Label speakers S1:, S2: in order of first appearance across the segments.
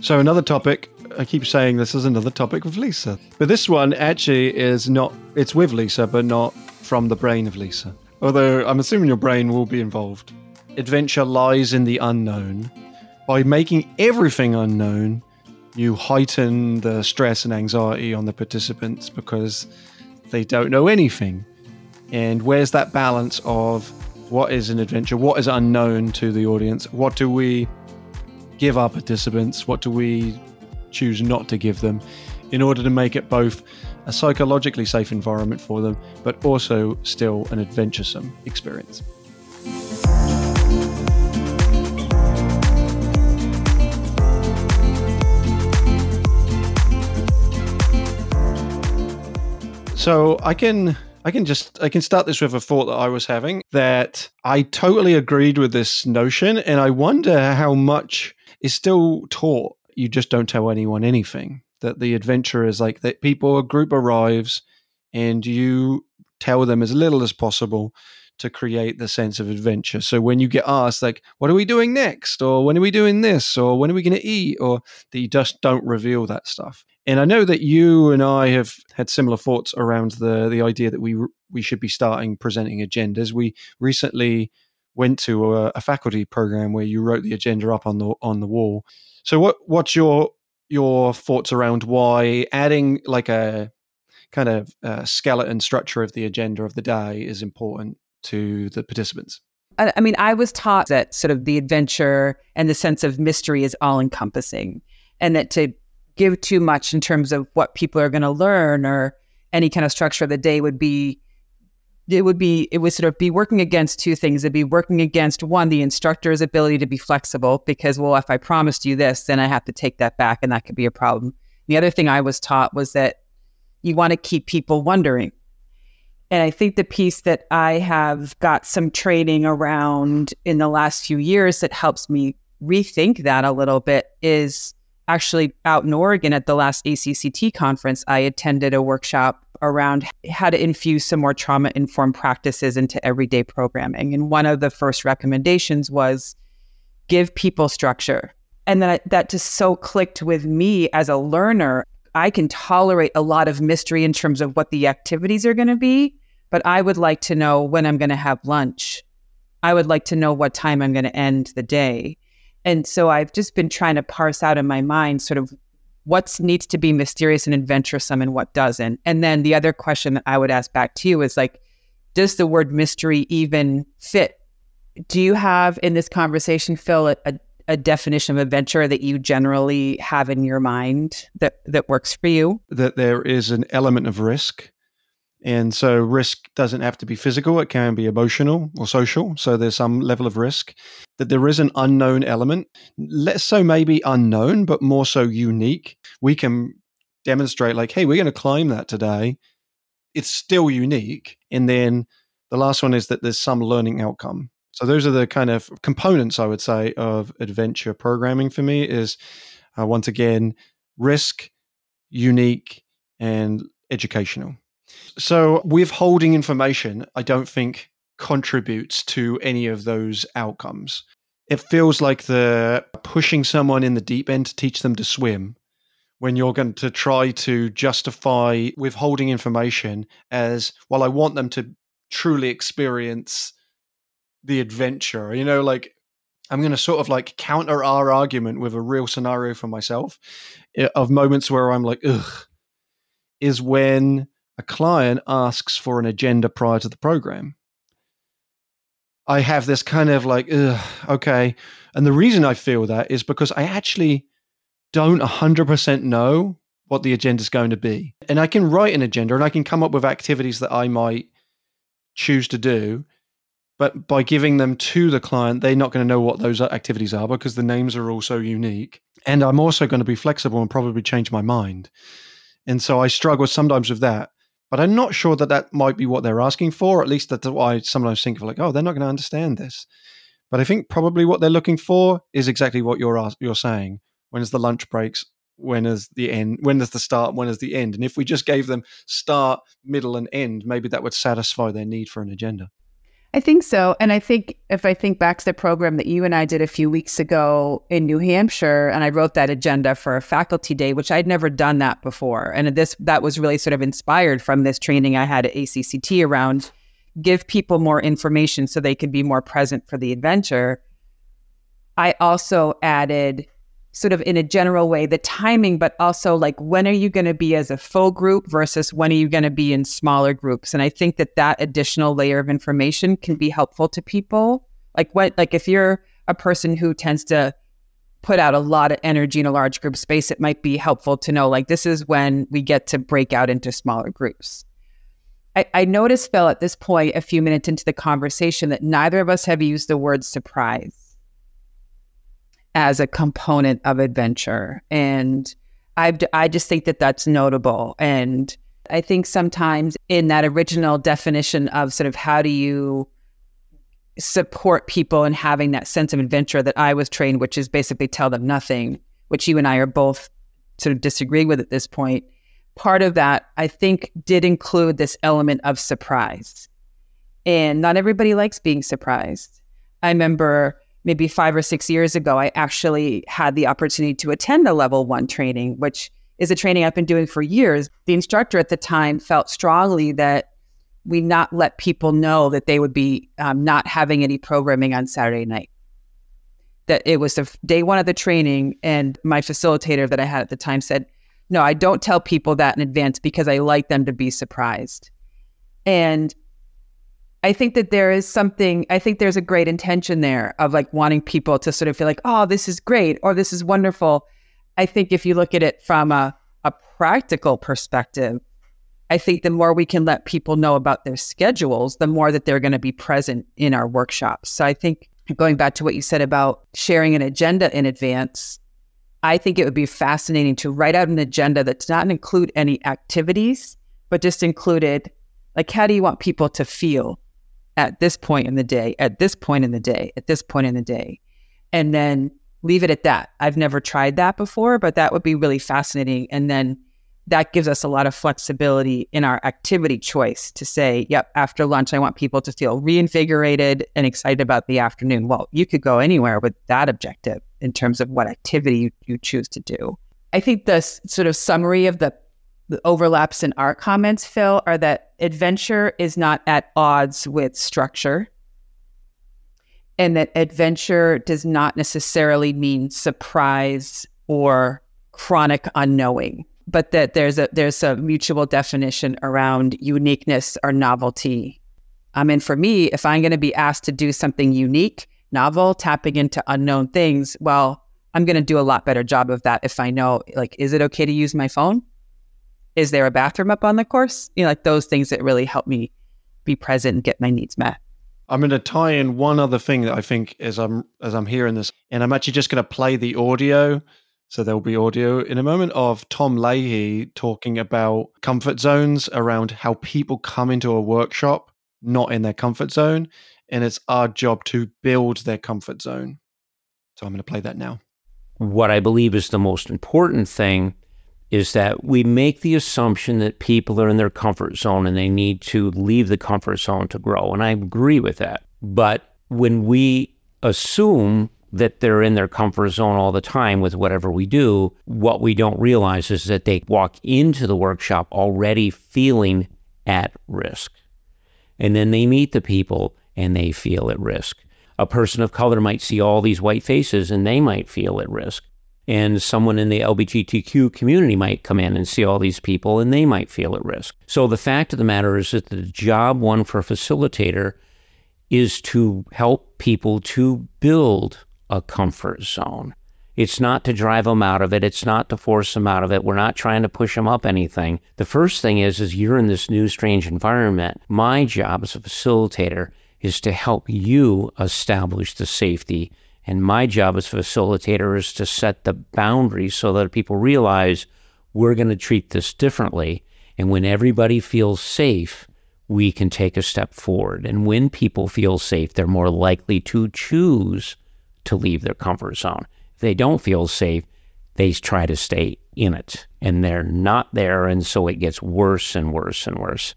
S1: So, another topic, I keep saying this is another topic with Lisa, but this one actually is not, it's with Lisa, but not from the brain of Lisa. Although I'm assuming your brain will be involved. Adventure lies in the unknown. By making everything unknown, you heighten the stress and anxiety on the participants because they don't know anything. And where's that balance of what is an adventure? What is unknown to the audience? What do we give our participants? What do we choose not to give them in order to make it both a psychologically safe environment for them, but also still an adventuresome experience? So I can I can just I can start this with a thought that I was having that I totally agreed with this notion and I wonder how much is still taught you just don't tell anyone anything that the adventure is like that people a group arrives and you tell them as little as possible to create the sense of adventure. So when you get asked, like, what are we doing next? Or when are we doing this? Or when are we going to eat? Or that you just don't reveal that stuff. And I know that you and I have had similar thoughts around the the idea that we we should be starting presenting agendas. We recently went to a, a faculty program where you wrote the agenda up on the on the wall. So what what's your your thoughts around why adding like a kind of uh, skeleton structure of the agenda of the day is important to the participants?
S2: I mean, I was taught that sort of the adventure and the sense of mystery is all encompassing, and that to give too much in terms of what people are going to learn or any kind of structure of the day would be it would be it would sort of be working against two things. It'd be working against one the instructor's ability to be flexible because well if i promised you this then i have to take that back and that could be a problem. The other thing i was taught was that you want to keep people wondering. And i think the piece that i have got some training around in the last few years that helps me rethink that a little bit is actually out in Oregon at the last ACCT conference, I attended a workshop around how to infuse some more trauma informed practices into everyday programming. And one of the first recommendations was give people structure. And that, that just so clicked with me as a learner. I can tolerate a lot of mystery in terms of what the activities are going to be, but I would like to know when I'm going to have lunch. I would like to know what time I'm going to end the day. And so I've just been trying to parse out in my mind sort of what needs to be mysterious and adventuresome and what doesn't. And then the other question that I would ask back to you is like, does the word mystery even fit? Do you have in this conversation, Phil, a, a, a definition of adventure that you generally have in your mind that, that works for you?
S1: That there is an element of risk and so risk doesn't have to be physical, it can be emotional or social. So there's some level of risk. That there is an unknown element, less so maybe unknown, but more so unique. We can demonstrate, like, hey, we're going to climb that today. It's still unique. And then the last one is that there's some learning outcome. So those are the kind of components I would say of adventure programming for me is uh, once again risk, unique, and educational. So, withholding information, I don't think contributes to any of those outcomes. It feels like the pushing someone in the deep end to teach them to swim when you're going to try to justify withholding information as, well, I want them to truly experience the adventure. You know, like I'm going to sort of like counter our argument with a real scenario for myself eh, of moments where I'm like, ugh, is when a client asks for an agenda prior to the program. I have this kind of like, okay. And the reason I feel that is because I actually don't 100% know what the agenda is going to be. And I can write an agenda and I can come up with activities that I might choose to do. But by giving them to the client, they're not going to know what those activities are because the names are all so unique. And I'm also going to be flexible and probably change my mind. And so I struggle sometimes with that. But I'm not sure that that might be what they're asking for. At least that's why I sometimes think of like, oh, they're not going to understand this. But I think probably what they're looking for is exactly what you're you're saying. When is the lunch breaks? When is the end? When is the start? When is the end? And if we just gave them start, middle, and end, maybe that would satisfy their need for an agenda.
S2: I think so. And I think if I think back to the program that you and I did a few weeks ago in New Hampshire, and I wrote that agenda for a faculty day, which I'd never done that before. And this that was really sort of inspired from this training I had at ACCT around give people more information so they could be more present for the adventure. I also added sort of in a general way the timing but also like when are you going to be as a full group versus when are you going to be in smaller groups? And i think that that additional layer of information can be helpful to people. Like what like if you're a person who tends to put out a lot of energy in a large group space it might be helpful to know like this is when we get to break out into smaller groups. I, I noticed phil at this point a few minutes into the conversation that neither of us have used the word surprise as a component of adventure. And I, I just think that that's notable. And I think sometimes in that original definition of sort of how do you support people in having that sense of adventure that I was trained, which is basically tell them nothing, which you and I are both sort of disagreeing with at this point. Part of that, I think, did include this element of surprise. And not everybody likes being surprised. I remember maybe five or six years ago, I actually had the opportunity to attend a level one training, which is a training I've been doing for years. The instructor at the time felt strongly that we not let people know that they would be um, not having any programming on Saturday night. That it was the day one of the training, and my facilitator that I had at the time said, No, I don't tell people that in advance because I like them to be surprised. And I think that there is something, I think there's a great intention there of like wanting people to sort of feel like, oh, this is great or this is wonderful. I think if you look at it from a, a practical perspective, I think the more we can let people know about their schedules, the more that they're going to be present in our workshops. So I think going back to what you said about sharing an agenda in advance, I think it would be fascinating to write out an agenda that's not include any activities, but just included like how do you want people to feel at this point in the day, at this point in the day, at this point in the day, and then leave it at that. I've never tried that before, but that would be really fascinating. And then that gives us a lot of flexibility in our activity choice to say, yep, after lunch, I want people to feel reinvigorated and excited about the afternoon. Well, you could go anywhere with that objective in terms of what activity you, you choose to do. I think the sort of summary of the the overlaps in our comments, Phil, are that adventure is not at odds with structure. And that adventure does not necessarily mean surprise or chronic unknowing, but that there's a there's a mutual definition around uniqueness or novelty. I mean, for me, if I'm going to be asked to do something unique, novel, tapping into unknown things, well, I'm going to do a lot better job of that if I know, like, is it okay to use my phone? Is there a bathroom up on the course? You know, like those things that really help me be present and get my needs met.
S1: I'm going to tie in one other thing that I think as I'm as I'm hearing this, and I'm actually just going to play the audio. So there will be audio in a moment of Tom Leahy talking about comfort zones around how people come into a workshop not in their comfort zone, and it's our job to build their comfort zone. So I'm going to play that now.
S3: What I believe is the most important thing is that we make the assumption that people are in their comfort zone and they need to leave the comfort zone to grow. And I agree with that. But when we assume that they're in their comfort zone all the time with whatever we do, what we don't realize is that they walk into the workshop already feeling at risk. And then they meet the people and they feel at risk. A person of color might see all these white faces and they might feel at risk and someone in the LGBTQ community might come in and see all these people and they might feel at risk. So the fact of the matter is that the job one for a facilitator is to help people to build a comfort zone. It's not to drive them out of it. It's not to force them out of it. We're not trying to push them up anything. The first thing is, is you're in this new strange environment. My job as a facilitator is to help you establish the safety and my job as facilitator is to set the boundaries so that people realize we're going to treat this differently. And when everybody feels safe, we can take a step forward. And when people feel safe, they're more likely to choose to leave their comfort zone. If they don't feel safe, they try to stay in it and they're not there. And so it gets worse and worse and worse.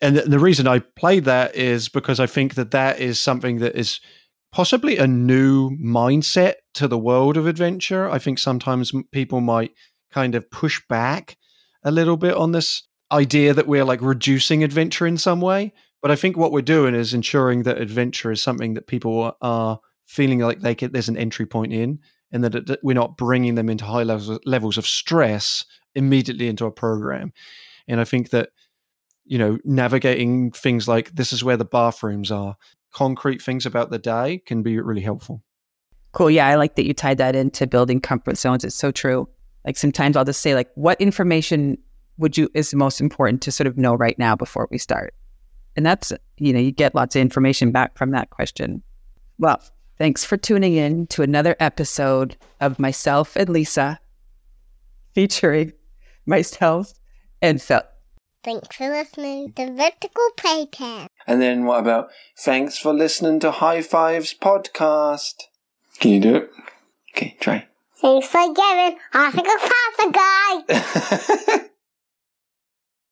S1: And the, reason I played that is because I think that that is something that is possibly a new mindset to the world of adventure. I think sometimes people might kind of push back a little bit on this idea that we're like reducing adventure in some way. But I think what we're doing is ensuring that adventure is something that people are feeling like they get, there's an entry point in, and that it, we're not bringing them into high levels levels of stress immediately into a program. And I think that you know navigating things like this is where the bathrooms are, concrete things about the day can be really helpful.
S2: Cool. Yeah, I like that you tied that into building comfort zones. It's so true. Like sometimes I'll just say like, what information would you is most important to sort of know right now before we start? And that's, you know, you get lots of information back from that question. Well, thanks for tuning in to another episode of Myself and Lisa featuring myself and Phil.
S4: Thanks for listening to Vertical Playpen.
S1: And then what about thanks for listening to High Fives Podcast? Can you do it? Okay, try.
S4: Thanks for giving us a guy.